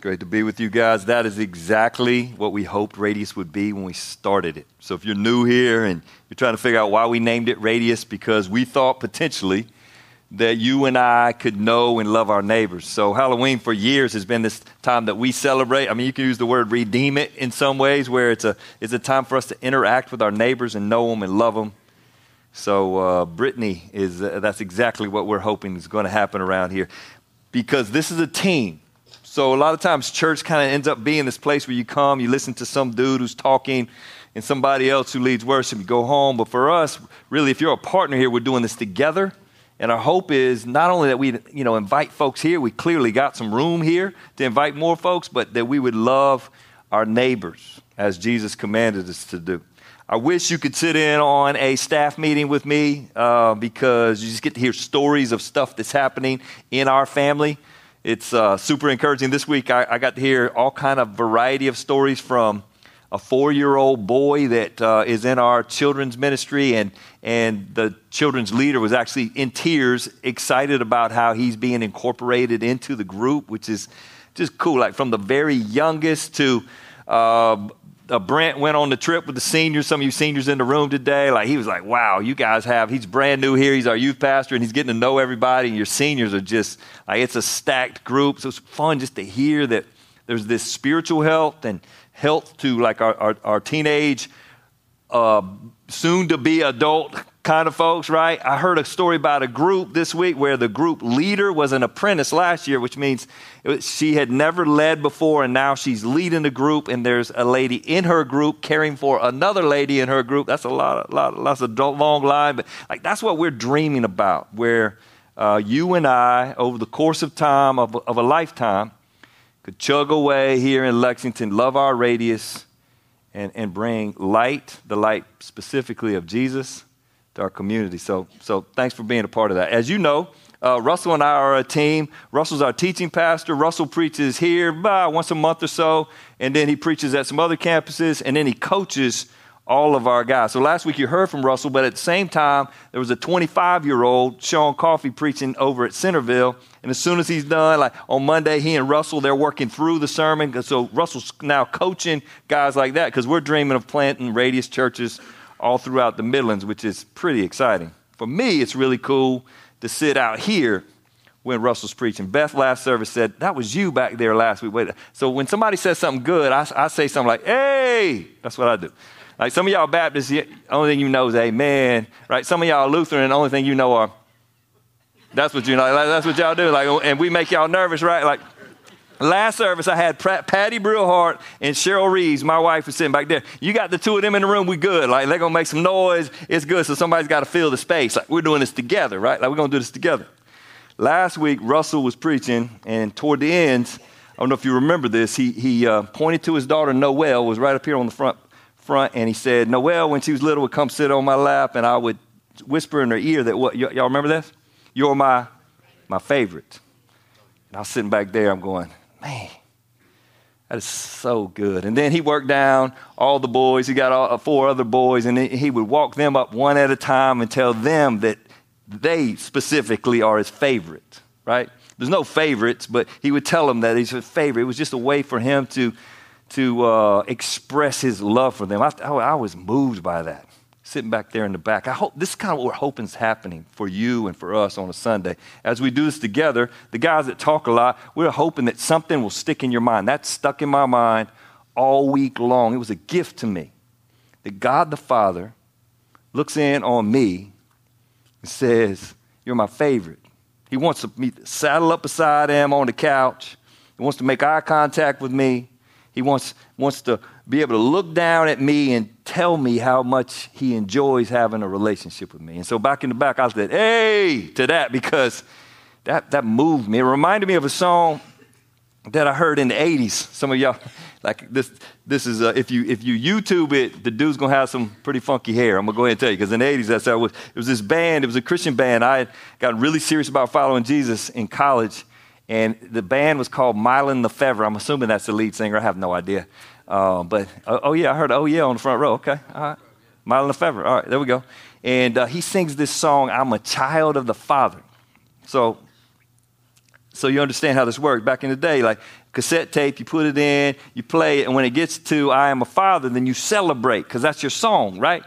Great to be with you guys. That is exactly what we hoped Radius would be when we started it. So if you're new here and you're trying to figure out why we named it Radius, because we thought potentially that you and I could know and love our neighbors. So Halloween for years has been this time that we celebrate. I mean, you can use the word redeem it in some ways, where it's a it's a time for us to interact with our neighbors and know them and love them. So uh, Brittany is uh, that's exactly what we're hoping is going to happen around here, because this is a team. So a lot of times church kind of ends up being this place where you come, you listen to some dude who's talking and somebody else who leads worship, you go home. But for us, really, if you're a partner here, we're doing this together. And our hope is not only that we, you know, invite folks here, we clearly got some room here to invite more folks, but that we would love our neighbors as Jesus commanded us to do. I wish you could sit in on a staff meeting with me uh, because you just get to hear stories of stuff that's happening in our family. It's uh, super encouraging. This week, I, I, got to hear all kind of variety of stories from a four-year-old boy that uh, is in our children's ministry, and and the children's leader was actually in tears, excited about how he's being incorporated into the group, which is just cool. Like from the very youngest to uh, uh, Brent went on the trip with the seniors. Some of you seniors in the room today, like he was like, "Wow, you guys have." He's brand new here. He's our youth pastor, and he's getting to know everybody. And your seniors are just like it's a stacked group. So it's fun just to hear that there's this spiritual health and health to like our our, our teenage, uh, soon to be adult kind of folks, right? I heard a story about a group this week where the group leader was an apprentice last year, which means she had never led before, and now she's leading the group, and there's a lady in her group caring for another lady in her group. That's a lot, lot, lots of long line, but like that's what we're dreaming about, where uh, you and I, over the course of time of, of a lifetime, could chug away here in Lexington, love our radius, and, and bring light, the light specifically of Jesus our community. So, so thanks for being a part of that. As you know, uh, Russell and I are a team. Russell's our teaching pastor. Russell preaches here bah, once a month or so, and then he preaches at some other campuses, and then he coaches all of our guys. So last week you heard from Russell, but at the same time, there was a 25 year old, Sean Coffee, preaching over at Centerville. And as soon as he's done, like on Monday, he and Russell, they're working through the sermon. So Russell's now coaching guys like that because we're dreaming of planting radius churches all throughout the Midlands, which is pretty exciting. For me, it's really cool to sit out here when Russell's preaching. Beth last service said, That was you back there last week. Wait. So when somebody says something good, I, I say something like, Hey! That's what I do. Like some of y'all Baptists, the only thing you know is amen, right? Some of y'all Lutheran, the only thing you know are, that's what you know, that's what y'all do. Like, and we make y'all nervous, right? Like, Last service, I had Patty Brillhart and Cheryl Reeves. My wife was sitting back there. You got the two of them in the room, we good. Like, they're going to make some noise. It's good. So somebody's got to fill the space. Like, we're doing this together, right? Like, we're going to do this together. Last week, Russell was preaching, and toward the end, I don't know if you remember this, he, he uh, pointed to his daughter, Noelle, was right up here on the front, front, and he said, Noelle, when she was little, would come sit on my lap, and I would whisper in her ear that, what, y- y'all remember this? You're my, my favorite. And I was sitting back there, I'm going, Man, that is so good. And then he worked down all the boys. He got all, uh, four other boys, and he would walk them up one at a time and tell them that they specifically are his favorite, right? There's no favorites, but he would tell them that he's his favorite. It was just a way for him to, to uh, express his love for them. I, I was moved by that sitting back there in the back. I hope this is kind of what we're hoping is happening for you and for us on a Sunday. As we do this together, the guys that talk a lot, we're hoping that something will stick in your mind. That's stuck in my mind all week long. It was a gift to me that God the Father looks in on me and says, You're my favorite. He wants me to saddle up beside him on the couch. He wants to make eye contact with me. He wants, wants to be able to look down at me and tell me how much he enjoys having a relationship with me. And so back in the back, I said, hey, to that because that, that moved me. It reminded me of a song that I heard in the 80s. Some of y'all, like this, this is, uh, if, you, if you YouTube it, the dude's gonna have some pretty funky hair. I'm gonna go ahead and tell you, because in the 80s, that's how it was. It was this band, it was a Christian band. I got really serious about following Jesus in college, and the band was called Mylon Lefevre. I'm assuming that's the lead singer. I have no idea. Uh, but uh, oh yeah, I heard oh yeah on the front row. Okay, all right, Mylon Lefevre. All right, there we go. And uh, he sings this song, "I'm a child of the Father." So, so you understand how this works. Back in the day, like cassette tape, you put it in, you play it, and when it gets to I am a father, then you celebrate because that's your song, right?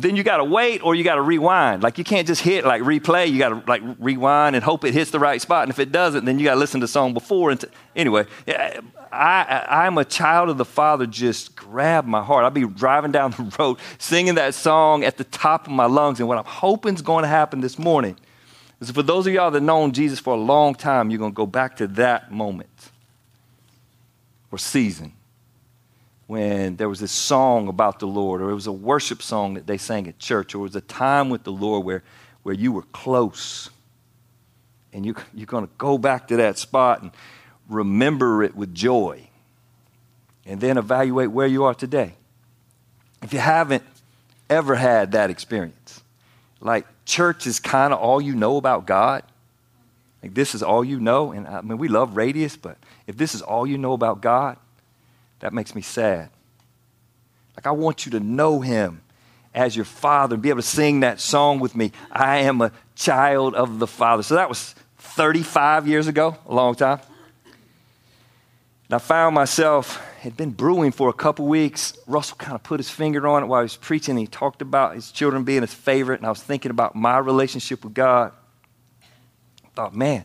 Then you got to wait or you got to rewind. Like you can't just hit like replay. You got to like rewind and hope it hits the right spot. And if it doesn't, then you got to listen to the song before. And t- anyway, I, I'm a child of the Father. Just grab my heart. I'll be driving down the road singing that song at the top of my lungs. And what I'm hoping is going to happen this morning is for those of y'all that known Jesus for a long time, you're going to go back to that moment or season when there was this song about the Lord, or it was a worship song that they sang at church, or it was a time with the Lord where, where you were close. And you, you're going to go back to that spot and remember it with joy. And then evaluate where you are today. If you haven't ever had that experience, like church is kind of all you know about God, like this is all you know, and I mean, we love Radius, but if this is all you know about God, that makes me sad. Like, I want you to know Him as your Father and be able to sing that song with me. I am a child of the Father. So that was 35 years ago, a long time. And I found myself, had been brewing for a couple weeks. Russell kind of put his finger on it while he was preaching. He talked about his children being his favorite, and I was thinking about my relationship with God. I thought, man,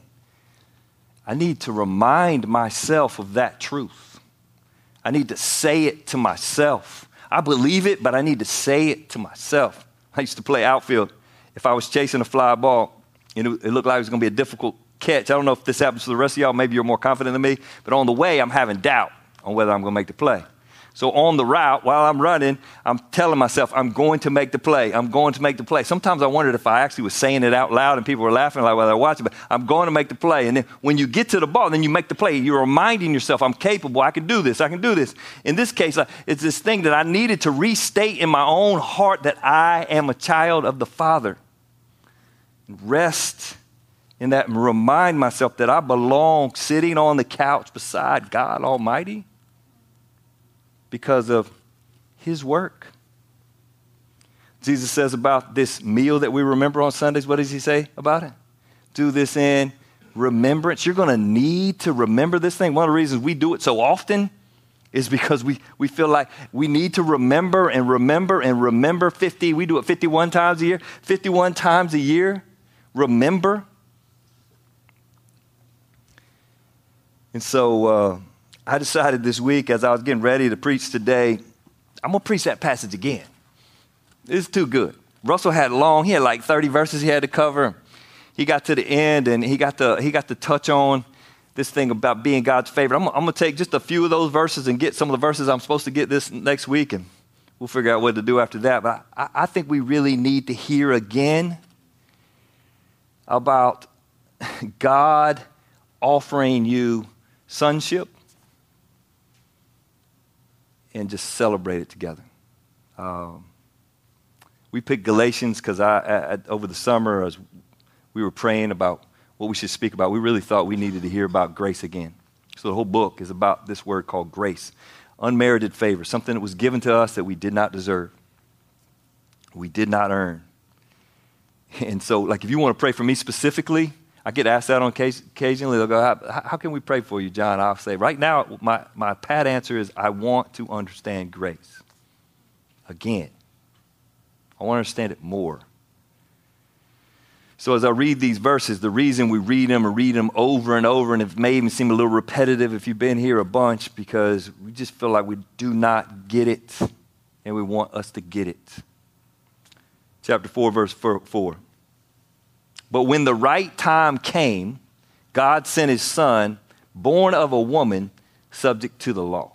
I need to remind myself of that truth. I need to say it to myself. I believe it, but I need to say it to myself. I used to play outfield. If I was chasing a fly ball and it, looked like it was going to be a difficult catch, I don't know if this happens to the rest of y'all. Maybe you're more confident than me, but on the way, I'm having doubt on whether I'm going to make the play. So on the route, while I'm running, I'm telling myself, I'm going to make the play. I'm going to make the play. Sometimes I wondered if I actually was saying it out loud and people were laughing like while they're watching, but I'm going to make the play. And then when you get to the ball, then you make the play. You're reminding yourself, I'm capable. I can do this. I can do this. In this case, uh, it's this thing that I needed to restate in my own heart that I am a child of the Father. Rest in that and remind myself that I belong sitting on the couch beside God Almighty because of his work. Jesus says about this meal that we remember on Sundays, what does he say about it? Do this in remembrance. You're going to need to remember this thing. One of the reasons we do it so often is because we, we feel like we need to remember and remember and remember 50. We do it 51 times a year. 51 times a year. Remember. And so, uh, I decided this week as I was getting ready to preach today, I'm going to preach that passage again. It's too good. Russell had long, he had like 30 verses he had to cover. He got to the end and he got to, he got to touch on this thing about being God's favorite. I'm, I'm going to take just a few of those verses and get some of the verses I'm supposed to get this next week, and we'll figure out what to do after that. But I, I think we really need to hear again about God offering you sonship and just celebrate it together. Um, we picked Galatians because I, I, over the summer, as we were praying about what we should speak about, we really thought we needed to hear about grace again. So the whole book is about this word called grace unmerited favor, something that was given to us that we did not deserve, we did not earn. And so, like, if you want to pray for me specifically, I get asked that on occasionally. They'll go, how, how, can we pray for you, John? I'll say, right now, my, my pat answer is I want to understand grace. Again, I want to understand it more. So as I read these verses, the reason we read them or read them over and over, and it may even seem a little repetitive if you've been here a bunch, because we just feel like we do not get it, and we want us to get it. Chapter 4, verse 4. But when the right time came, God sent his son, born of a woman, subject to the law.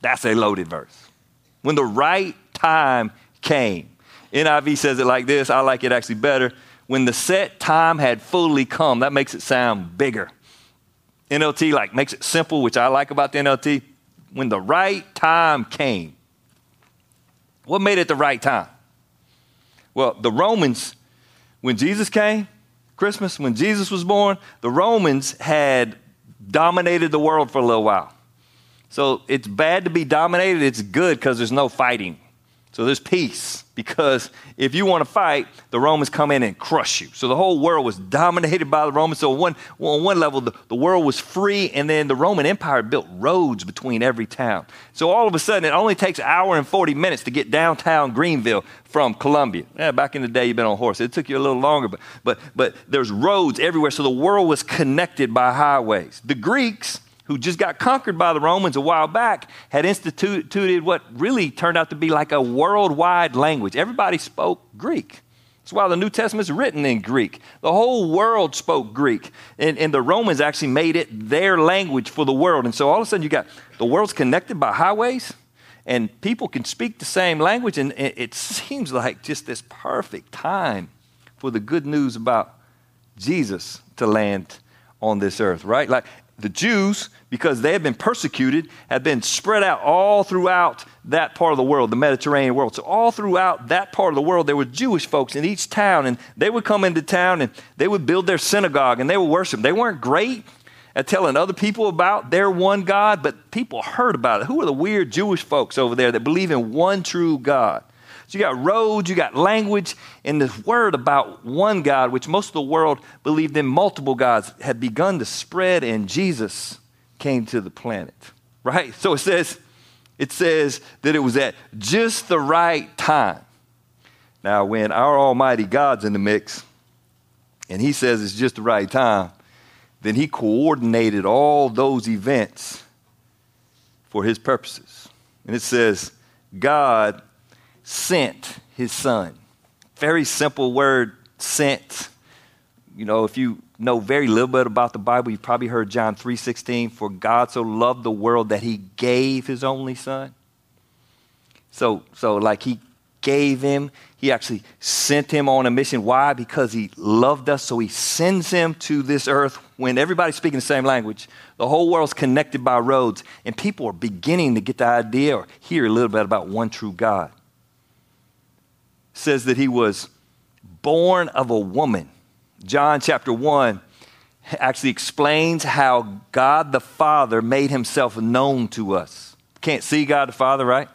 That's a loaded verse. When the right time came. NIV says it like this. I like it actually better. When the set time had fully come, that makes it sound bigger. NLT like makes it simple, which I like about the NLT. When the right time came. What made it the right time? Well, the Romans, when Jesus came, Christmas, when Jesus was born, the Romans had dominated the world for a little while. So it's bad to be dominated, it's good because there's no fighting. So there's peace because if you want to fight, the Romans come in and crush you. So the whole world was dominated by the Romans. So one, well, on one level, the, the world was free, and then the Roman Empire built roads between every town. So all of a sudden, it only takes an hour and 40 minutes to get downtown Greenville from Columbia. Yeah, back in the day, you've been on horse. It took you a little longer, but, but, but there's roads everywhere. So the world was connected by highways. The Greeks who just got conquered by the Romans a while back, had instituted what really turned out to be like a worldwide language. Everybody spoke Greek. That's why the New Testament is written in Greek. The whole world spoke Greek. And, and, the Romans actually made it their language for the world. And so all of a sudden, you got the world's connected by highways, and people can speak the same language. And it, seems like just this perfect time for the good news about Jesus to land on this earth, right? Like the Jews, because they had been persecuted, had been spread out all throughout that part of the world, the Mediterranean world. So, all throughout that part of the world, there were Jewish folks in each town, and they would come into town and they would build their synagogue and they would worship. They weren't great at telling other people about their one God, but people heard about it. Who are the weird Jewish folks over there that believe in one true God? So you got roads, you got language, and this word about one God, which most of the world believed in multiple gods, had begun to spread, and Jesus came to the planet. Right? So it says, it says that it was at just the right time. Now, when our Almighty God's in the mix, and He says it's just the right time, then He coordinated all those events for His purposes. And it says, God sent his son. Very simple word, sent. You know, if you know very little bit about the Bible, you've probably heard John 3:16, for God so loved the world that he gave his only son. So, so like he gave him, he actually sent him on a mission. Why? Because he loved us, so he sends him to this earth when everybody's speaking the same language. The whole world's connected by roads, and people are beginning to get the idea or hear a little bit about one true God says that he was born of a woman. John chapter 1 actually explains how God the Father made himself known to us. Can't see God the Father, right?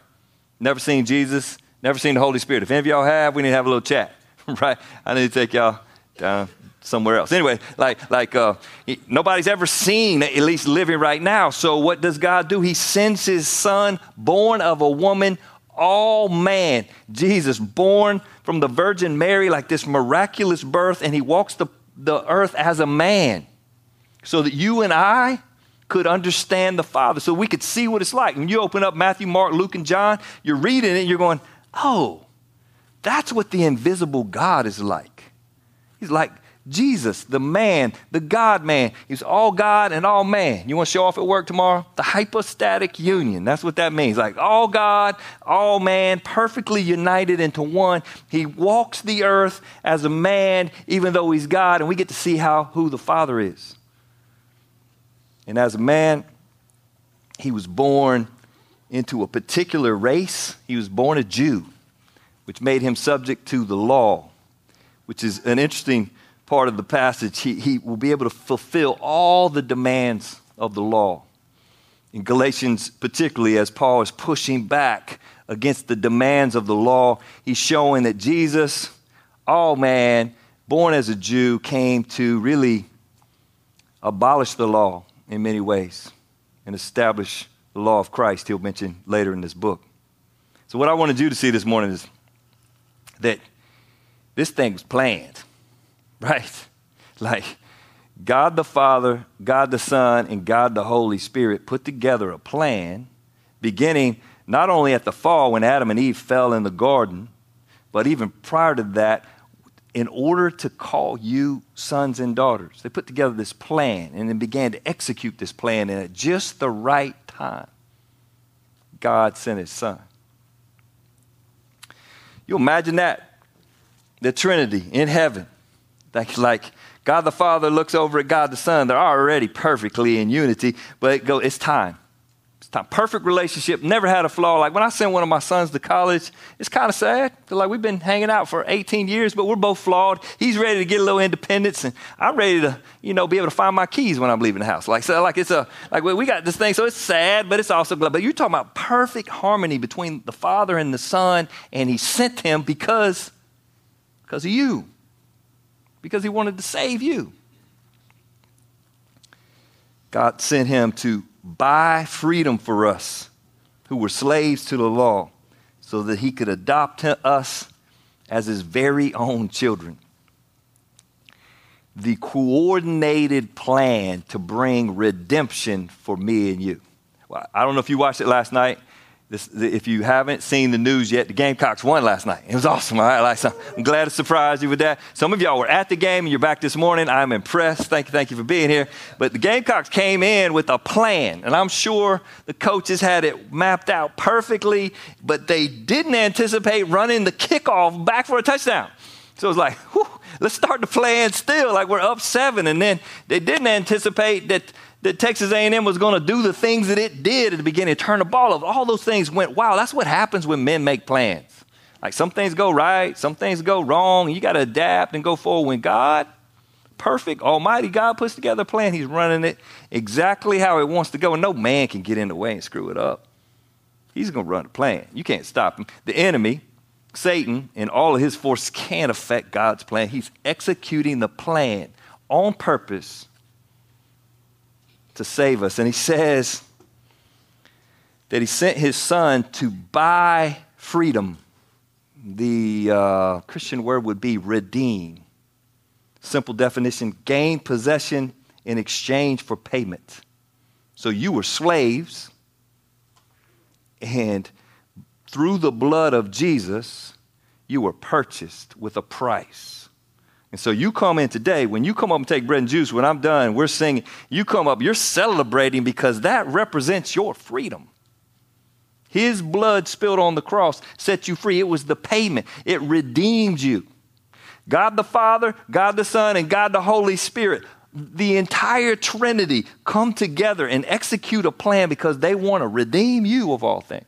Never seen Jesus, never seen the Holy Spirit. If any of y'all have, we need to have a little chat, right? I need to take y'all down somewhere else. Anyway, like like uh, nobody's ever seen at least living right now. So what does God do? He sends His Son, born of a woman, all man. Jesus, born from the Virgin Mary, like this miraculous birth, and he walks the, the earth as a man so that you and I could understand the Father, so we could see what it's like. When you open up Matthew, Mark, Luke, and John, you're reading it, and you're going, oh, that's what the invisible God is like. He's like Jesus, the man, the God man. He's all God and all man. You want to show off at work tomorrow? The hypostatic union. That's what that means. Like all God, all man, perfectly united into one. He walks the earth as a man, even though he's God, and we get to see how who the Father is. And as a man, he was born into a particular race. He was born a Jew, which made him subject to the law, which is an interesting part of the passage, he, he will be able to fulfill all the demands of the law. In Galatians, particularly, as Paul is pushing back against the demands of the law, he's showing that Jesus, all man, born as a Jew, came to really abolish the law in many ways and establish the law of Christ, he'll mention later in this book. So, what I wanted you to see this morning is that this thing was planned. Right? Like God the Father, God the Son, and God the Holy Spirit put together a plan beginning not only at the fall when Adam and Eve fell in the garden, but even prior to that, in order to call you sons and daughters. They put together this plan and then began to execute this plan, and at just the right time, God sent his son. You imagine that? The Trinity in heaven like, like God the Father looks over at God the Son. They're already perfectly in unity, but it go, it's time. It's time. Perfect relationship, never had a flaw. Like when I send one of my sons to college, it's kind of sad. Like we've been hanging out for 18 years, but we're both flawed. He's ready to get a little independence, and I'm ready to, you know, be able to find my keys when I'm leaving the house. Like so, like it's a like we got this thing, so it's sad, but it's also glad. But you're talking about perfect harmony between the Father and the Son, and He sent him because because of you, because He wanted to save you. God sent him to buy freedom for us who were slaves to the law so that he could adopt us as his very own children. The coordinated plan to bring redemption for me and you. Well, I don't know if you watched it last night. This, if you haven't seen the news yet, the Gamecocks won last night. It was awesome. All right, like, so I'm glad to surprise you with that. Some of y'all were at the game and you're back this morning. I'm impressed. Thank you, thank you for being here. But the Gamecocks came in with a plan, and I'm sure the coaches had it mapped out perfectly, but they didn't anticipate running the kickoff back for a touchdown. So it's like, whew, let's start the plan still, like we're up seven, and then they didn't anticipate that that Texas A&M was going to do the things that it did at the beginning, turn the ball over. All those things went, wow, that's what happens when men make plans. Like some things go right, some things go wrong. You got to adapt and go forward. When God, perfect, almighty God puts together a plan, he's running it exactly how it wants to go. And no man can get in the way and screw it up. He's going to run the plan. You can't stop him. The enemy, Satan, and all of his force can't affect God's plan. He's executing the plan on purpose to save us. And he says that he sent his son to buy freedom. The uh, Christian word would be redeem. Simple definition gain possession in exchange for payment. So you were slaves, and through the blood of Jesus, you were purchased with a price. And so you come in today, when you come up and take bread and juice, when I'm done, we're singing, you come up, you're celebrating because that represents your freedom. His blood spilled on the cross set you free. It was the payment, it redeemed you. God the Father, God the Son, and God the Holy Spirit, the entire Trinity come together and execute a plan because they want to redeem you of all things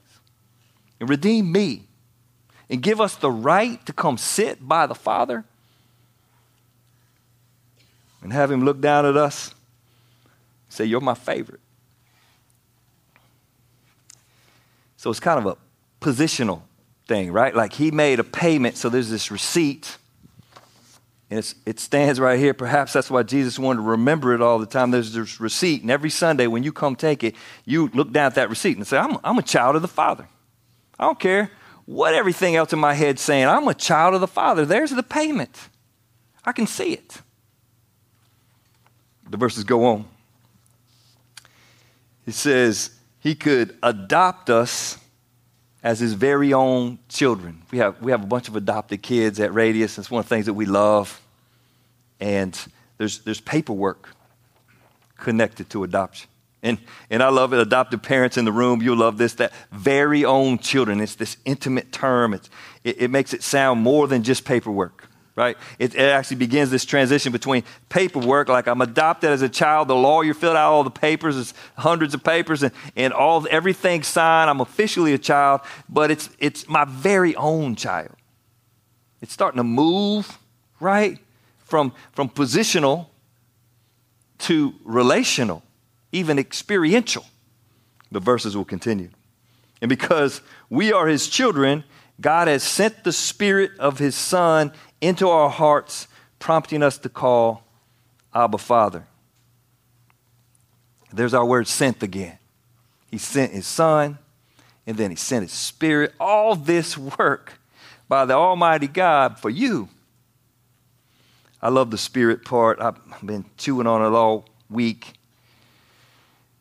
and redeem me and give us the right to come sit by the Father and have him look down at us say, You're my favorite. So it's kind of a positional thing, right? Like he made a payment, so there's this receipt. And it stands right here. Perhaps that's why Jesus wanted to remember it all the time. There's this receipt. And every Sunday when you come take it, you look down at that receipt and say, I'm, I'm a child of the Father. I don't care what everything else in my head's saying. I'm a child of the Father. There's the payment. I can see it the verses go on. He says he could adopt us as his very own children. We have, we have a bunch of adopted kids at Radius. It's one of the things that we love. And there's, there's paperwork connected to adoption. And, and I love it. Adopted parents in the room, you'll love this. That very own children. It's this intimate term. It's, it, it makes it sound more than just paperwork right? It, it, actually begins this transition between paperwork, like I'm adopted as a child, the lawyer filled out all the papers, it's hundreds of papers, and, and all everything signed. I'm officially a child, but it's it's my very own child. It's starting to move, right? From from positional to relational, even experiential. The verses will continue. And because we are his children, God has sent the Spirit of His Son into our hearts, prompting us to call Abba Father. There's our word sent again. He sent His Son, and then He sent His Spirit. All this work by the Almighty God for you. I love the Spirit part. I've been chewing on it all week.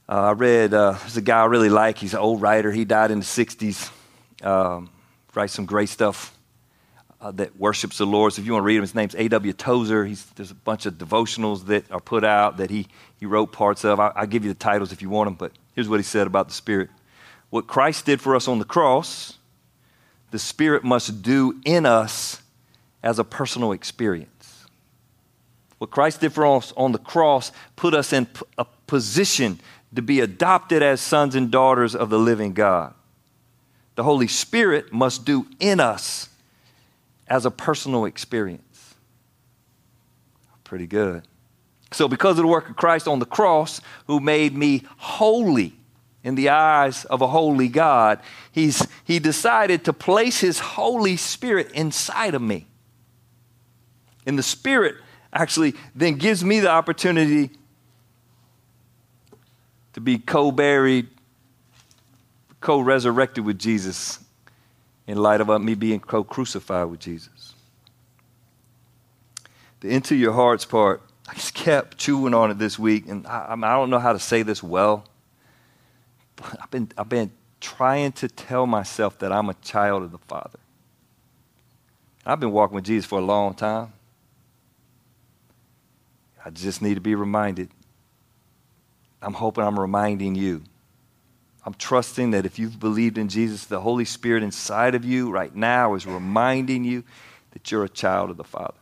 Uh, I read, uh, there's a guy I really like. He's an old writer. He died in the 60s. Um, writes some great stuff uh, that worships the Lord. So if you want to read him, his name's A.W. Tozer. He's, there's a bunch of devotionals that are put out that he, he wrote parts of. I, will give you the titles if you want them, but here's what he said about the Spirit. What Christ did for us on the cross, the Spirit must do in us as a personal experience. What Christ did for us on the cross put us in a position to be adopted as sons and daughters of the living God. The Holy Spirit must do in us as a personal experience. Pretty good. So, because of the work of Christ on the cross, who made me holy in the eyes of a holy God, he's, he decided to place his Holy Spirit inside of me. And the Spirit actually then gives me the opportunity to be co buried, co resurrected with Jesus in light of uh, me being co crucified with Jesus. The into your hearts part, I just kept chewing on it this week, and I, I, I don't know how to say this well. But I've been, I've been trying to tell myself that I'm a child of the Father. I've been walking with Jesus for a long time. I just need to be reminded. I'm hoping I'm reminding you. I'm trusting that if you've believed in Jesus, the Holy Spirit inside of you right now is reminding you that you're a child of the Father.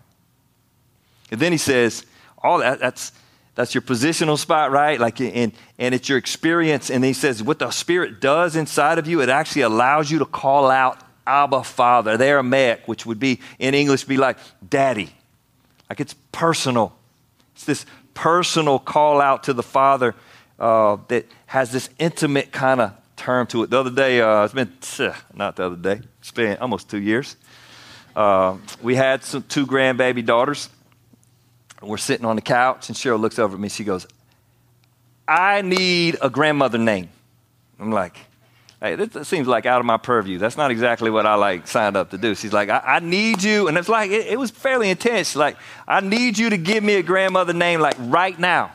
And then he says, all that, that's, that's your positional spot, right? Like, and, and it's your experience. And he says, what the Spirit does inside of you, it actually allows you to call out Abba, Father. The Aramaic, which would be in English, be like daddy. Like it's personal. It's this personal call out to the Father uh, that has this intimate kind of term to it. The other day, uh, it's been, not the other day, it's been almost two years. Uh, we had some two grandbaby daughters. We're sitting on the couch, and Cheryl looks over at me. She goes, I need a grandmother name. I'm like, Hey, this, seems like out of my purview. That's not exactly what I like signed up to do. She's like, I, I need you, and it's like it, it, was fairly intense. Like, I need you to give me a grandmother name, like right now.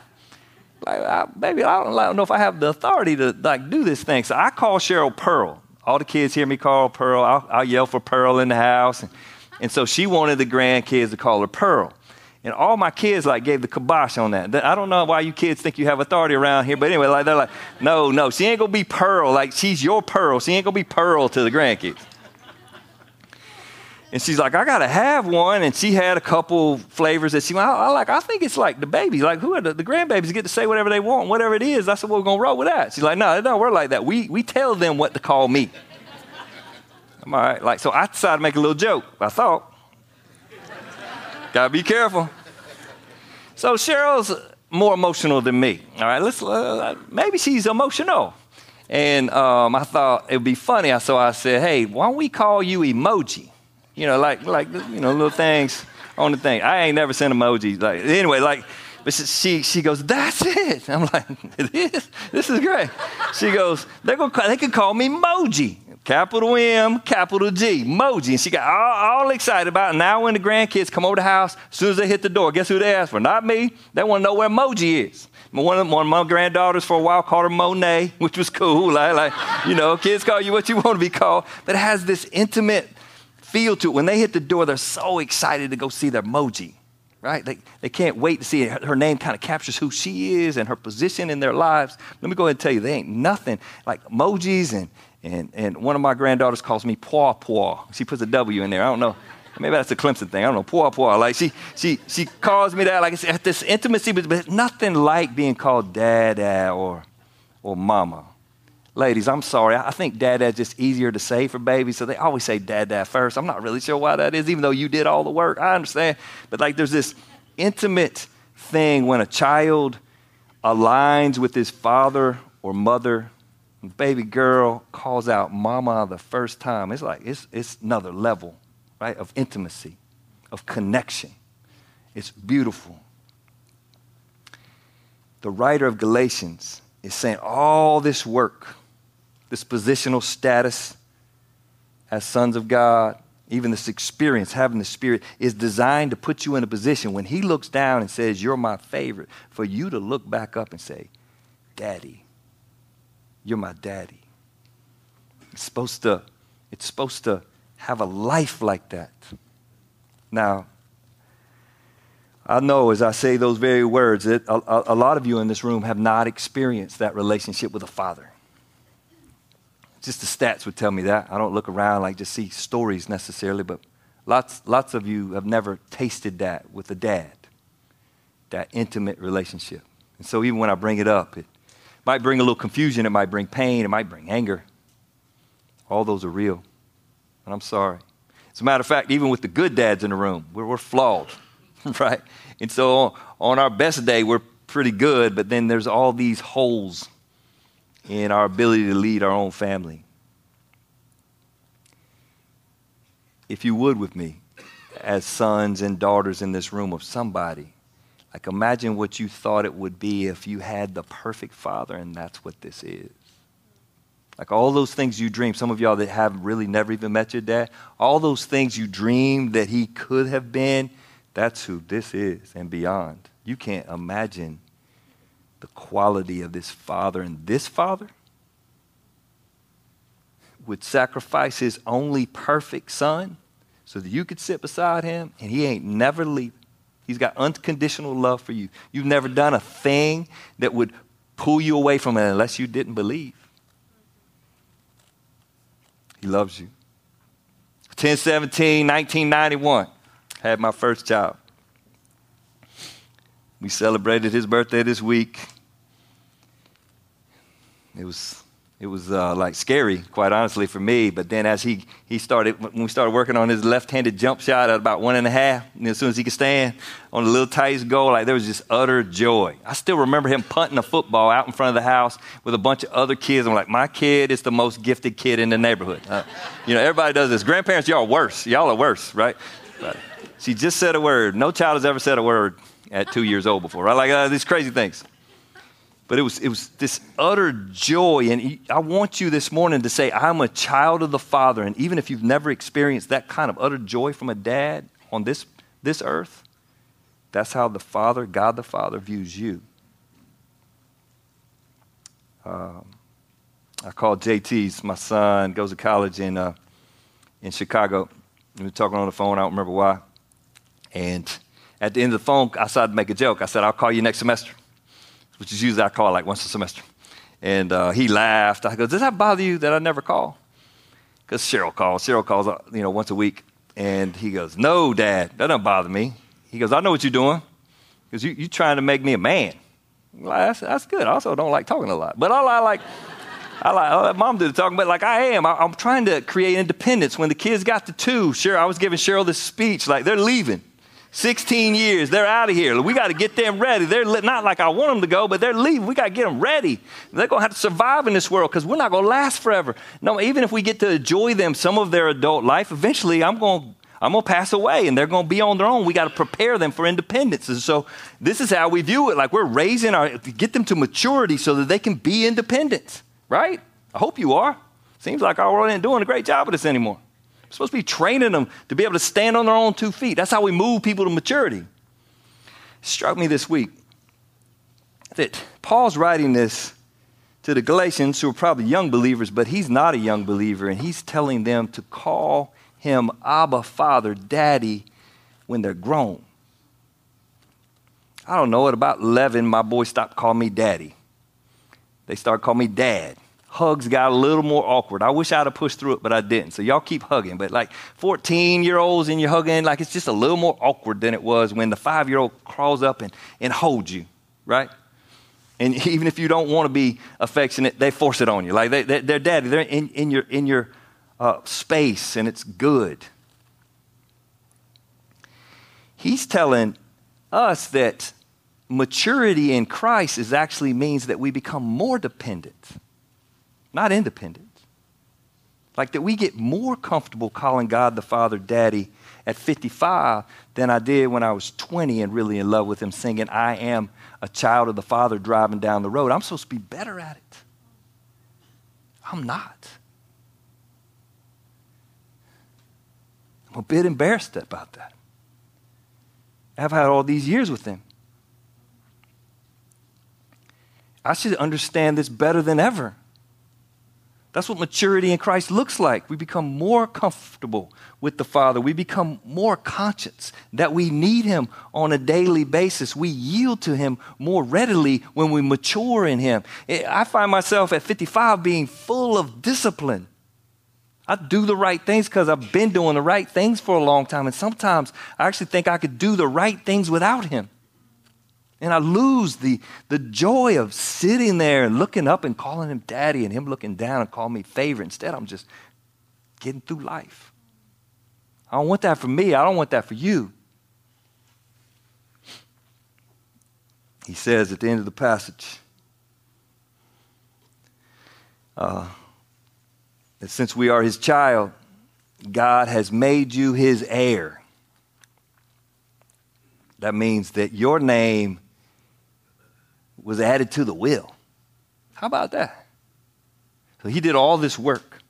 Like, I, baby, I don't, I don't know if I have the authority to like do this thing. So I call Cheryl Pearl. All the kids hear me call Pearl. I'll, I'll yell for Pearl in the house, and, and so she wanted the grandkids to call her Pearl. And all my kids like gave the kibosh on that. I don't know why you kids think you have authority around here, but anyway, like they're like, no, no, she ain't gonna be Pearl. Like she's your Pearl. She ain't gonna be Pearl to the grandkids. And she's like, I gotta have one. And she had a couple flavors that she, I, I like. I think it's like the babies, like who are the, the, grandbabies get to say whatever they want, whatever it is. That's what we're gonna roll with that. She's like, no, no, we're like that. We we tell them what to call me. I'm all right. Like so, I decided to make a little joke. I thought. Gotta be careful. So Cheryl's more emotional than me. All right, let's uh, maybe she's emotional. And um, I thought it would be funny. So I said, "Hey, why don't we call you emoji? You know, like like you know, little things on the thing. I ain't never sent emojis. Like anyway, like." But she, she goes, that's it. I'm like. This is great. She goes, they're gonna, they can call me Moji. Capital M, capital G, Moji. And she got all, all, excited about it. Now, when the grandkids come over the house, as soon as they hit the door, guess who they ask for? Not me. They want to know where Moji is. One of, one of my granddaughters for a while called her Monet, which was cool. Like, like, you know, kids call you what you want to be called. But it has this intimate feel to it. When they hit the door, they're so excited to go see their Moji right? They, they can't wait to see it. Her name kind of captures who she is and her position in their lives. Let me go ahead and tell you, they ain't nothing like emojis and, and, and one of my granddaughters calls me Paw Paw. She puts a W in there. I don't know. Maybe that's a Clemson thing. I don't know. Paw Paw. Like she, she, she calls me that. Like it's at this intimacy, but, but nothing like being called dad or, or Mama. Ladies, I'm sorry. I think Dada just easier to say for babies, so they always say Dada first. I'm not really sure why that is, even though you did all the work. I understand. But like there's this intimate thing when a child aligns with his father or mother baby girl calls out mama the first time, it's like it's, it's another level, right, of intimacy, of connection. It's beautiful. The writer of Galatians is saying all this work, this positional status as sons of God, even this experience, having the Spirit, is designed to put you in a position when He looks down and says, You're my favorite, for you to look back up and say, Daddy, you're my daddy. It's supposed to, it's supposed to have a life like that. Now, I know as I say those very words that a, a, lot of you in this room have not experienced that relationship with a father. Just the stats would tell me that. I don't look around like just see stories necessarily, but lots, lots of you have never tasted that with a dad, that intimate relationship. And so even when I bring it up, it might bring a little confusion, it might bring pain, it might bring anger. All those are real. And I'm sorry. As a matter of fact, even with the good dads in the room, we're, we're flawed, right? And so on, on our best day, we're pretty good, but then there's all these holes in our ability to lead our own family. If you would with me, as sons and daughters in this room of somebody, like imagine what you thought it would be if you had the perfect father, and that's what this is. Like all those things you dream, some of y'all that have really never even met your dad, all those things you dreamed that he could have been, that's who this is and beyond. You can't imagine the quality of this father. And this father would sacrifice his only perfect son so that you could sit beside him and he ain't never leaving. He's got unconditional love for you. You've never done a thing that would pull you away from it unless you didn't believe. He loves you. 1017, 1991, had my first child. We celebrated his birthday this week. It was it was uh, like scary, quite honestly, for me. But then as he, he started, when we started working on his left-handed jump shot at about one and a half, and as soon as he could stand on the little tight goal, like there was just utter joy. I still remember him punting a football out in front of the house with a bunch of other kids. I'm like, my kid is the most gifted kid in the neighborhood. Uh, you know, everybody does this. Grandparents, y'all are worse. Y'all are worse, right? But she just said a word. No child has ever said a word at two years old before, right? Like uh, these crazy things. But it was, it was this utter joy. And I want you this morning to say, I'm a child of the Father. And even if you've never experienced that kind of utter joy from a dad on this, this earth, that's how the Father, God the Father, views you. Um, I called JT's, my son, goes to college in, uh, in Chicago. We were talking on the phone, I don't remember why. And at the end of the phone, I decided to make a joke. I said, I'll call you next semester which is usually I call like once a semester. And uh, he laughed. I go, Does that bother you that I never call? Because Cheryl calls. Cheryl calls, uh, you know, once a week. And he goes, No, Dad, that doesn't bother me. He goes, I know what you're doing. Because you, you're trying to make me a man. Well, that's, that's good. I also don't like talking a lot. But all I like, I like, I let mom do the talking, but like I am, I, am trying to create independence. When the kids got to two, Cheryl, I was giving Cheryl this speech, like they're leaving. 16 years, they're out of here. We got to get them ready. They're not like I want them to go, but they're leaving. We got to get them ready. They're going to have to survive in this world because we're not going to last forever. No, even if we get to enjoy them some of their adult life, eventually I'm going to. I'm to pass away and they're to be on their own. We got to prepare them for independence. And so this is how we view it. Like we're raising our, get them to maturity so that they can be independent, right? I hope you are. Seems like our world ain't doing a great job of this anymore supposed to be training them to be able to stand on their own two feet. That's how we move people to maturity. It struck me this week that Paul's writing this to the Galatians who are probably young believers, but he's not a young believer, and he's telling them to call him Abba, Father, Daddy when they're grown. I don't know, at about 11, my boys stopped calling me Daddy. They started calling me Dad hugs got a little more awkward. I wish I'd have pushed through it, but I didn't. So y'all keep hugging. But like 14 year olds and you're hugging, like it's just a little more awkward than it was when the five year old crawls up and, and holds you, right? And even if you don't want to be affectionate, they force it on you. Like they, are daddy, they're in, in your, in your uh, space and it's good. He's telling us that maturity in Christ is actually means that we become more dependent not independent. Like that we get more comfortable calling God the Father Daddy at 55 than I did when I was 20 and really in love with Him, singing, I am a child of the Father driving down the road. I'm supposed to be better at it. I'm not. I'm a bit embarrassed about that. I've had all these years with Him. I should understand this better than ever. That's what maturity in Christ looks like. We become more comfortable with the Father. We become more conscious that we need Him on a daily basis. We yield to Him more readily when we mature in Him. I find myself at 55 being full of discipline. I do the right things because I've been doing the right things for a long time. And sometimes I actually think I could do the right things without Him. And I lose the, the joy of sitting there and looking up and calling him daddy and him looking down and calling me favorite. Instead, I'm just getting through life. I don't want that for me. I don't want that for you. He says at the end of the passage uh, that since we are his child, God has made you his heir. That means that your name was added to the will. How about that? So he did all this work.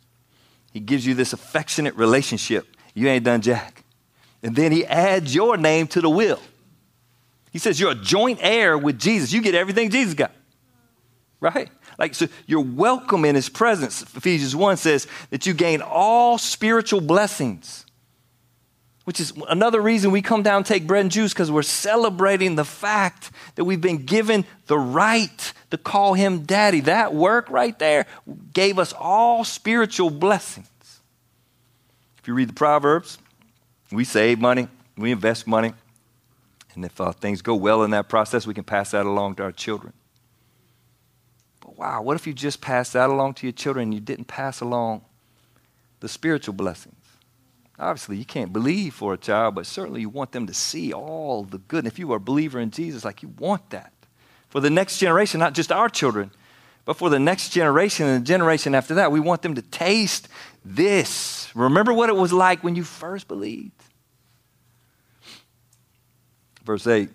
He gives you this affectionate relationship. You ain't done jack. And then he adds your name to the will. He says you're a joint heir with Jesus. You get everything Jesus got. Right? Like, so you're welcome in his presence. Ephesians 1 says that you gain all spiritual blessings, which is another reason we come down take bread and juice because we're celebrating the fact that we've been given the right to call him daddy. That work right there gave us all spiritual blessings. If you read the Proverbs, we save money, we invest money, and if uh, things go well in that process, we can pass that along to our children. But wow, what if you just passed that along to your children and you didn't pass along the spiritual blessings? Obviously, you can't believe for a child, but certainly you want them to see all the good. And if you are a believer in Jesus, like you want that for the next generation, not just our children, but for the next generation and the generation after that. We want them to taste this. Remember what it was like when you first believed. Verse 8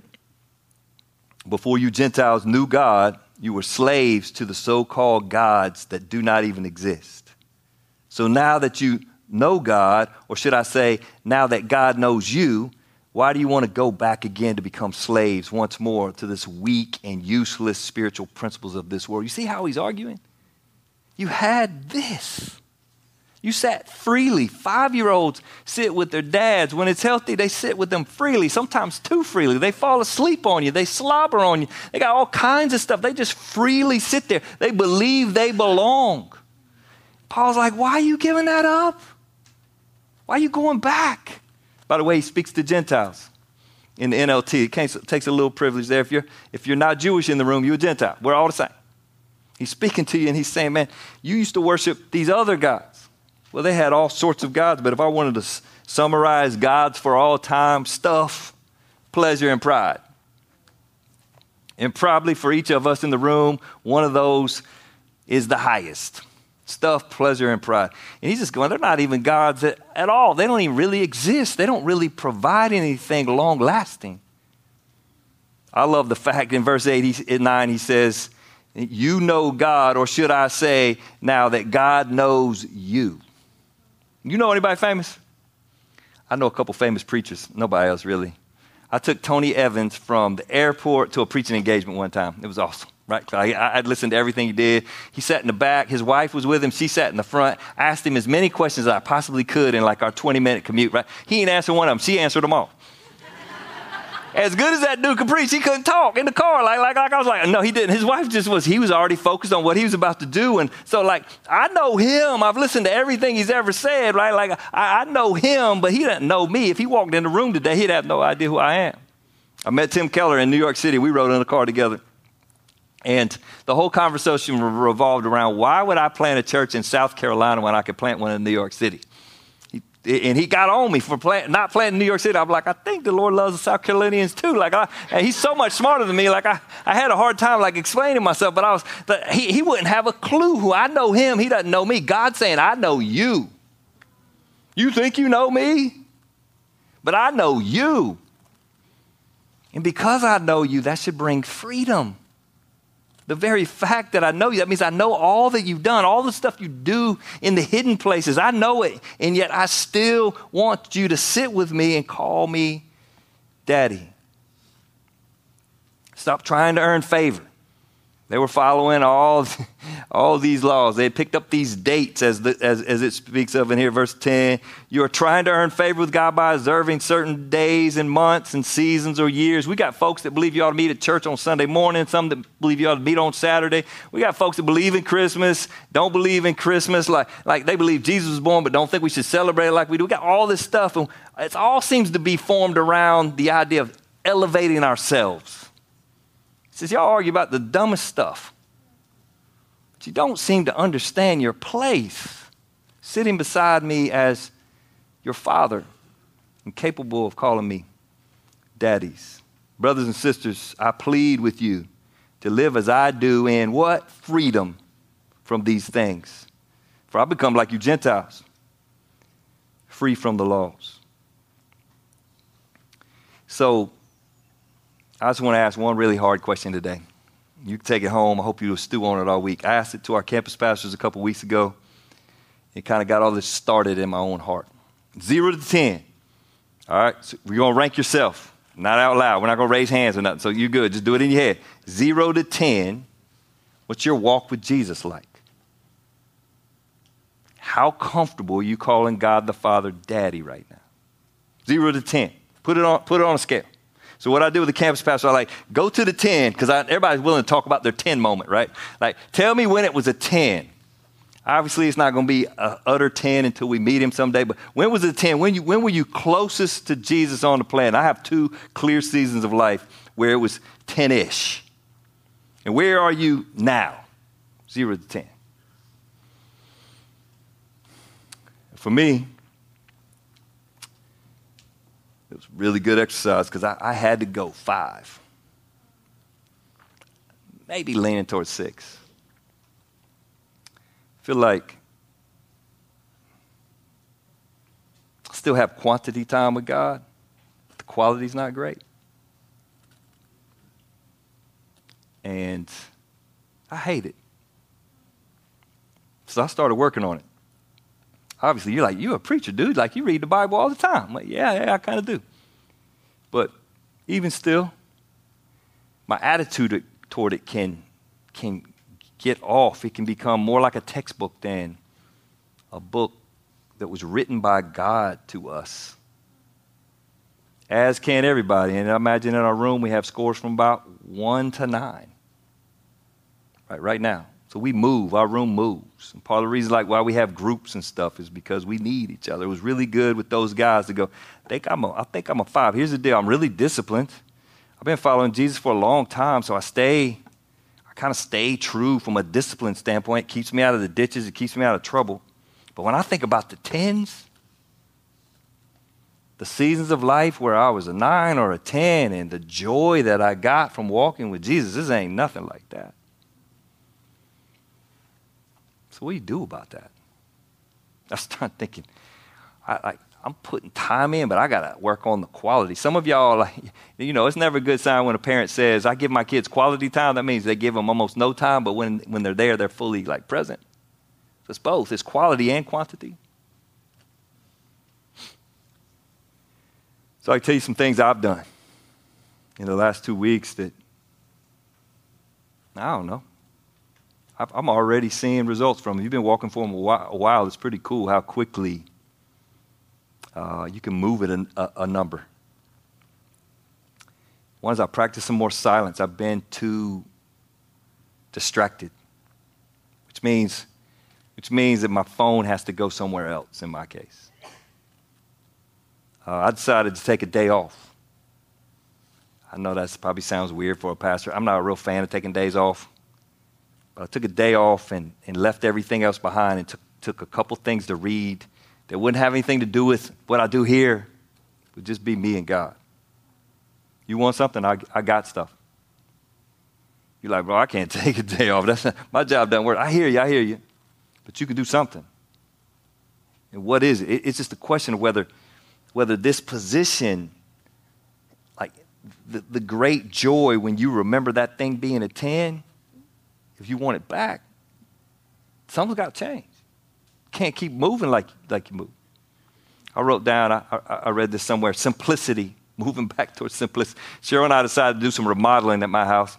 Before you Gentiles knew God, you were slaves to the so called gods that do not even exist. So now that you know God, or should I say, now that God knows you, why do you want to go back again to become slaves once more to this weak and useless spiritual principles of this world? You see how he's arguing? You had this. You sat freely. Five year olds sit with their dads. When it's healthy, they sit with them freely, sometimes too freely. They fall asleep on you, they slobber on you. They got all kinds of stuff. They just freely sit there. They believe they belong. Paul's like, Why are you giving that up? Why are you going back? By the way, he speaks to Gentiles in the NLT. It takes a little privilege there. If you're, if you're not Jewish in the room, you're a Gentile. We're all the same. He's speaking to you and he's saying, Man, you used to worship these other gods. Well, they had all sorts of gods, but if I wanted to summarize gods for all time, stuff, pleasure, and pride. And probably for each of us in the room, one of those is the highest stuff, pleasure, and pride. And he's just going, they're not even gods at, at all. They don't even really exist. They don't really provide anything long lasting. I love the fact in verse 8, he, 9, he says, You know God, or should I say now that God knows you? You know anybody famous? I know a couple famous preachers, nobody else really. I took Tony Evans from the airport to a preaching engagement one time. It was awesome, right? I, I listened to everything he did. He sat in the back. His wife was with him. She sat in the front. I asked him as many questions as I possibly could in like our 20 minute commute, right? He didn't answer one of them. She answered them all as good as that dude could preach, he couldn't talk in the car. Like, like, like I was like, no, he didn't. His wife just was, he was already focused on what he was about to do. And so, like, I know him. I've listened to everything he's ever said, right? Like, I, I know him, but he doesn't know me. If he walked in the room today, he'd have no idea who I am. I met Tim Keller in New York City. We rode in a car together. And the whole conversation revolved around why would I plant a church in South Carolina when I could plant one in New York City? and he got on me for plant, not planting New York City. I'm like, I think the Lord loves the South Carolinians too. Like, I, and he's so much smarter than me. Like, I, I had a hard time like explaining myself, but I was, he, he wouldn't have a clue who I know him. He doesn't know me. God saying, I know you. You think you know me, but I know you. And because I know you, that should bring freedom. The very fact that I know you, that means I know all that you've done, all the stuff you do in the hidden places. I know it. And yet I still want you to sit with me and call me daddy. Stop trying to earn favor. They were following all, all these laws. They had picked up these dates as, the, as, as it speaks of in here, verse 10. You are trying to earn favor with God by observing certain days and months and seasons or years. We got folks that believe you ought to meet at church on Sunday morning, some that believe you ought to meet on Saturday. We got folks that believe in Christmas, don't believe in Christmas, like, like they believe Jesus was born but don't think we should celebrate it like we do. We got all this stuff, and it all seems to be formed around the idea of elevating ourselves says, Y'all argue about the dumbest stuff. But you don't seem to understand your place sitting beside me as your father and capable of calling me daddies. Brothers and sisters, I plead with you to live as I do in what? Freedom from these things. For I become like you Gentiles, free from the laws. So, I just want to ask one really hard question today. You can take it home. I hope you stew on it all week. I asked it to our campus pastors a couple weeks ago. It kind of got all this started in my own heart. Zero to 10. All right, so we're going to rank yourself. Not out loud. We're not going to raise hands or nothing. So you're good. Just do it in your head. Zero to 10. What's your walk with Jesus like? How comfortable are you calling God the Father daddy right now? Zero to 10. Put it on, put it on a scale. So what I do with the campus pastor, I like go to the 10 because everybody's willing to talk about their 10 moment, right? Like tell me when it was a 10. Obviously, it's not going to be an utter 10 until we meet him someday, but when was it 10? When, you, when were you closest to Jesus on the planet? I have two clear seasons of life where it was 10 ish. And where are you now? Zero to 10. For me, it was really good exercise because I, I had to go five, maybe leaning towards six feel like I still have quantity time with God, but the quality's not great. And I hate it. So I started working on it. Obviously, you're like, you're a preacher, dude. Like, you read the Bible all the time. I'm like, yeah, yeah, I kind of do. But even still, my attitude toward it can, can get off. It can become more like a textbook than a book that was written by God to us. As can everybody. And I imagine in our room we have scores from about one to nine. Right, right now. So we move, our room moves. And part of the reason like why we have groups and stuff is because we need each other. It was really good with those guys to go, I think I'm a, I think I'm a five. Here's the deal, I'm really disciplined. I've been following Jesus for a long time, so I stay I kind of stay true from a discipline standpoint. It keeps me out of the ditches, it keeps me out of trouble. But when I think about the tens, the seasons of life where I was a nine or a 10, and the joy that I got from walking with Jesus, this ain't nothing like that. So, what do you do about that? I start thinking, I, I, I'm putting time in, but I got to work on the quality. Some of y'all, like, you know, it's never a good sign when a parent says, I give my kids quality time. That means they give them almost no time, but when, when they're there, they're fully like present. So it's both, it's quality and quantity. So I tell you some things I've done in the last two weeks that, I don't know. I'm already seeing results from them. You've been walking for them a while. It's pretty cool how quickly uh, you can move it a, a number. One is I practice some more silence. I've been too distracted, which means, which means that my phone has to go somewhere else in my case. Uh, I decided to take a day off. I know that probably sounds weird for a pastor. I'm not a real fan of taking days off. I took a day off and, and left everything else behind and took, took a couple things to read that wouldn't have anything to do with what I do here. It would just be me and God. You want something? I, I got stuff. You're like, bro, I can't take a day off. That's not, my job doesn't work. I hear you, I hear you. But you can do something. And what is it? It's just a question of whether, whether this position, like the, the great joy when you remember that thing being a 10, if you want it back, something's got to change can't keep moving like, like you move. I wrote down, I, I, read this somewhere simplicity, moving back towards simplicity. Cheryl and I decided to do some remodeling at my house.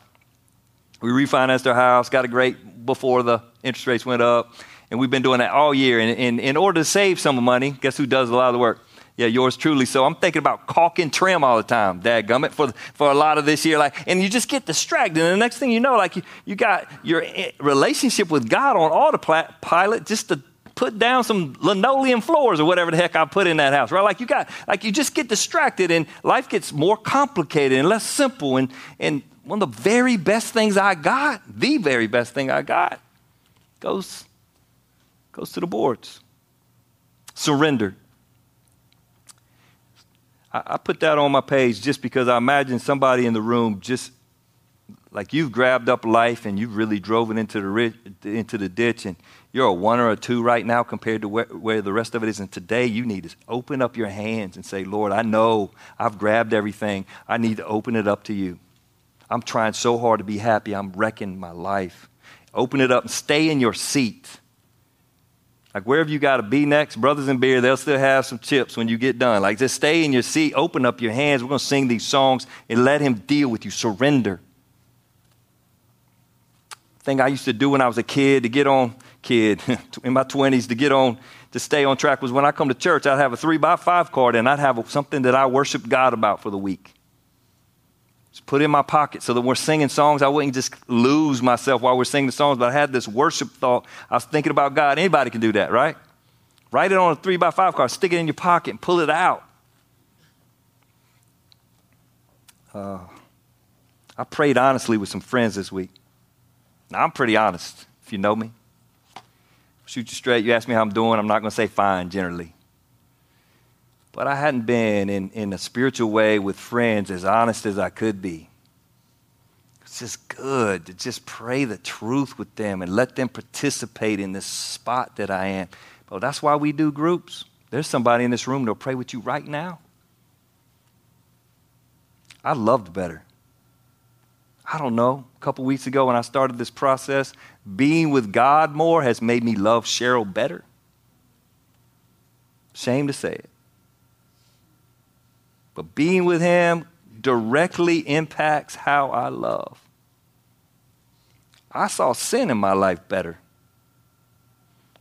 We refinanced our house, got a great before the interest rates went up, and we've been doing that all year. And, and in order to save some money, guess who does a lot of the work? Yeah, yours truly. So I'm thinking about caulk and trim all the time, dadgummit, for, for a lot of this year. Like, and you just get distracted. And the next thing you know, like you, you got your eh, relationship with God on autopilot just to put down some linoleum floors or whatever the heck I put in that house, right? Like you got, like you just get distracted and life gets more complicated and less simple. And, and one of the very best things I got, the very best thing I got, goes, goes to the boards. Surrender. I, I put that on my page just because I imagine somebody in the room just like you've grabbed up life and you've really drove it into the, into the ditch and you're a one or a two right now compared to where, where, the rest of it is. And today you need to open up your hands and say, Lord, I know I've grabbed everything. I need to open it up to you. I'm trying so hard to be happy. I'm wrecking my life. Open it up and stay in your seat. Like wherever you got to be next, Brothers in Beer, they'll still have some chips when you get done. Like just stay in your seat, open up your hands. We're going to sing these songs and let Him deal with you. Surrender thing I used to do when I was a kid to get on, kid, in my 20s, to get on, to stay on track was when I come to church, I'd have a three by five card and I'd have something that I worshiped God about for the week. Just put in my pocket so that we're singing songs, I wouldn't just lose myself while we're singing the songs, but I had this worship thought. I was thinking about God. Anybody can do that, right? Write it on a three by five card, stick it in your pocket, and pull it out. Uh, I prayed honestly with some friends this week. Now, I'm pretty honest, if you know me. Shoot you straight, you ask me how I'm doing, I'm not going to say fine generally. But I hadn't been in, in a spiritual way with friends as honest as I could be. It's just good to just pray the truth with them and let them participate in this spot that I am. But that's why we do groups. There's somebody in this room that'll pray with you right now. I loved better. I don't know, a couple weeks ago when I started this process, being with God more has made me love Cheryl better. Shame to say it. But being with Him directly impacts how I love. I saw sin in my life better.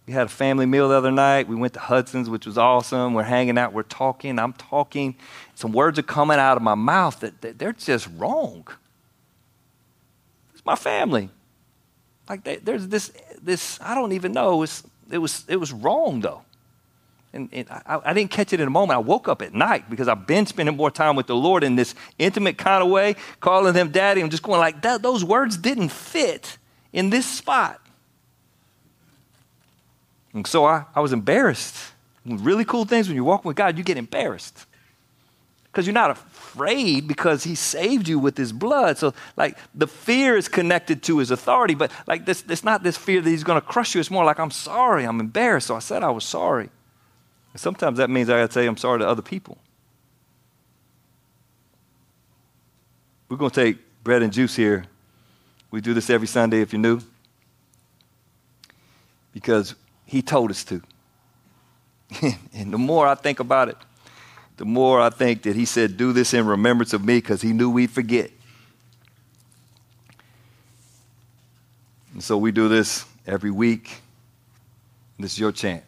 We had a family meal the other night. We went to Hudson's, which was awesome. We're hanging out, we're talking. I'm talking. Some words are coming out of my mouth that, that they're just wrong It's my family. Like they, there's this, this, I don't even know. It was, it was, it was wrong though. And, and I, I, didn't catch it in a moment. I woke up at night because I've been spending more time with the Lord in this intimate kind of way, calling him daddy. I'm just going like, that, those words didn't fit in this spot. And so I, I was embarrassed. Really cool things when you're walking with God, you get embarrassed because you're not afraid because he saved you with his blood. So, like, the fear is connected to his authority, but like, this, it's not this fear that he's going to crush you. It's more like, I'm sorry, I'm embarrassed. So I said I was sorry. Sometimes that means I got to say I'm sorry to other people. We're going to take bread and juice here. We do this every Sunday if you're new, because he told us to. and the more I think about it, the more I think that he said, Do this in remembrance of me because he knew we'd forget. And so we do this every week. This is your chance.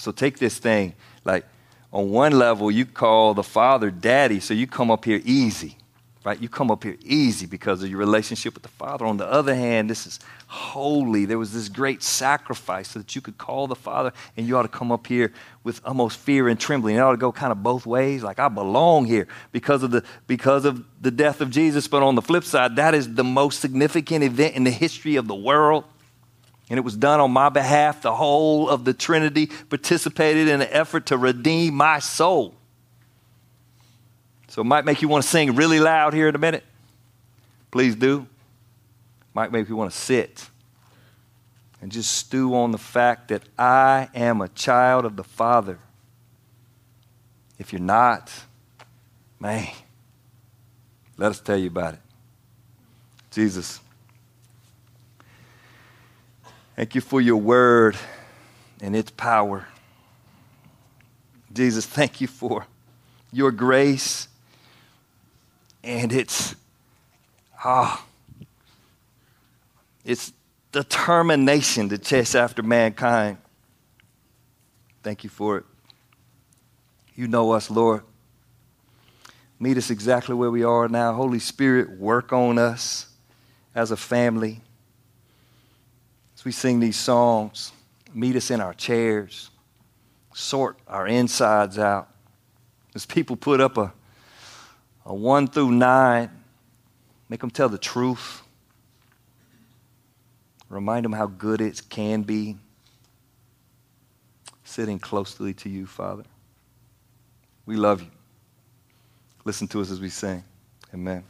So take this thing, like on one level, you call the Father daddy, so you come up here easy right? You come up here easy because of your relationship with the Father. On the other hand, this is holy. There was this great sacrifice so that you could call the Father, and you ought to come up here with almost fear and trembling. It ought to go kind of both ways. Like I belong here because of the because of the death of Jesus. But on the flip side, that is the most significant event in the history of the world. And it was done on my behalf. The whole of the Trinity participated in an effort to redeem my soul. So it might make you want to sing really loud here in a minute. Please do. Might make you want to sit and just stew on the fact that I am a child of the Father. If you're not, man, let us tell you about it. Jesus, thank you for your word and its power. Jesus, thank you for your grace and it's ah it's determination to chase after mankind. Thank you for it. You know us, Lord. Meet us exactly where we are now. Holy Spirit, work on us as a family. As we sing these songs, meet us in our chairs, sort our insides out. As people put up a a 1 through 9 Make them tell the truth. Remind them how good it can be sitting closely to you, Father. We love you. Listen to us as we sing. Amen.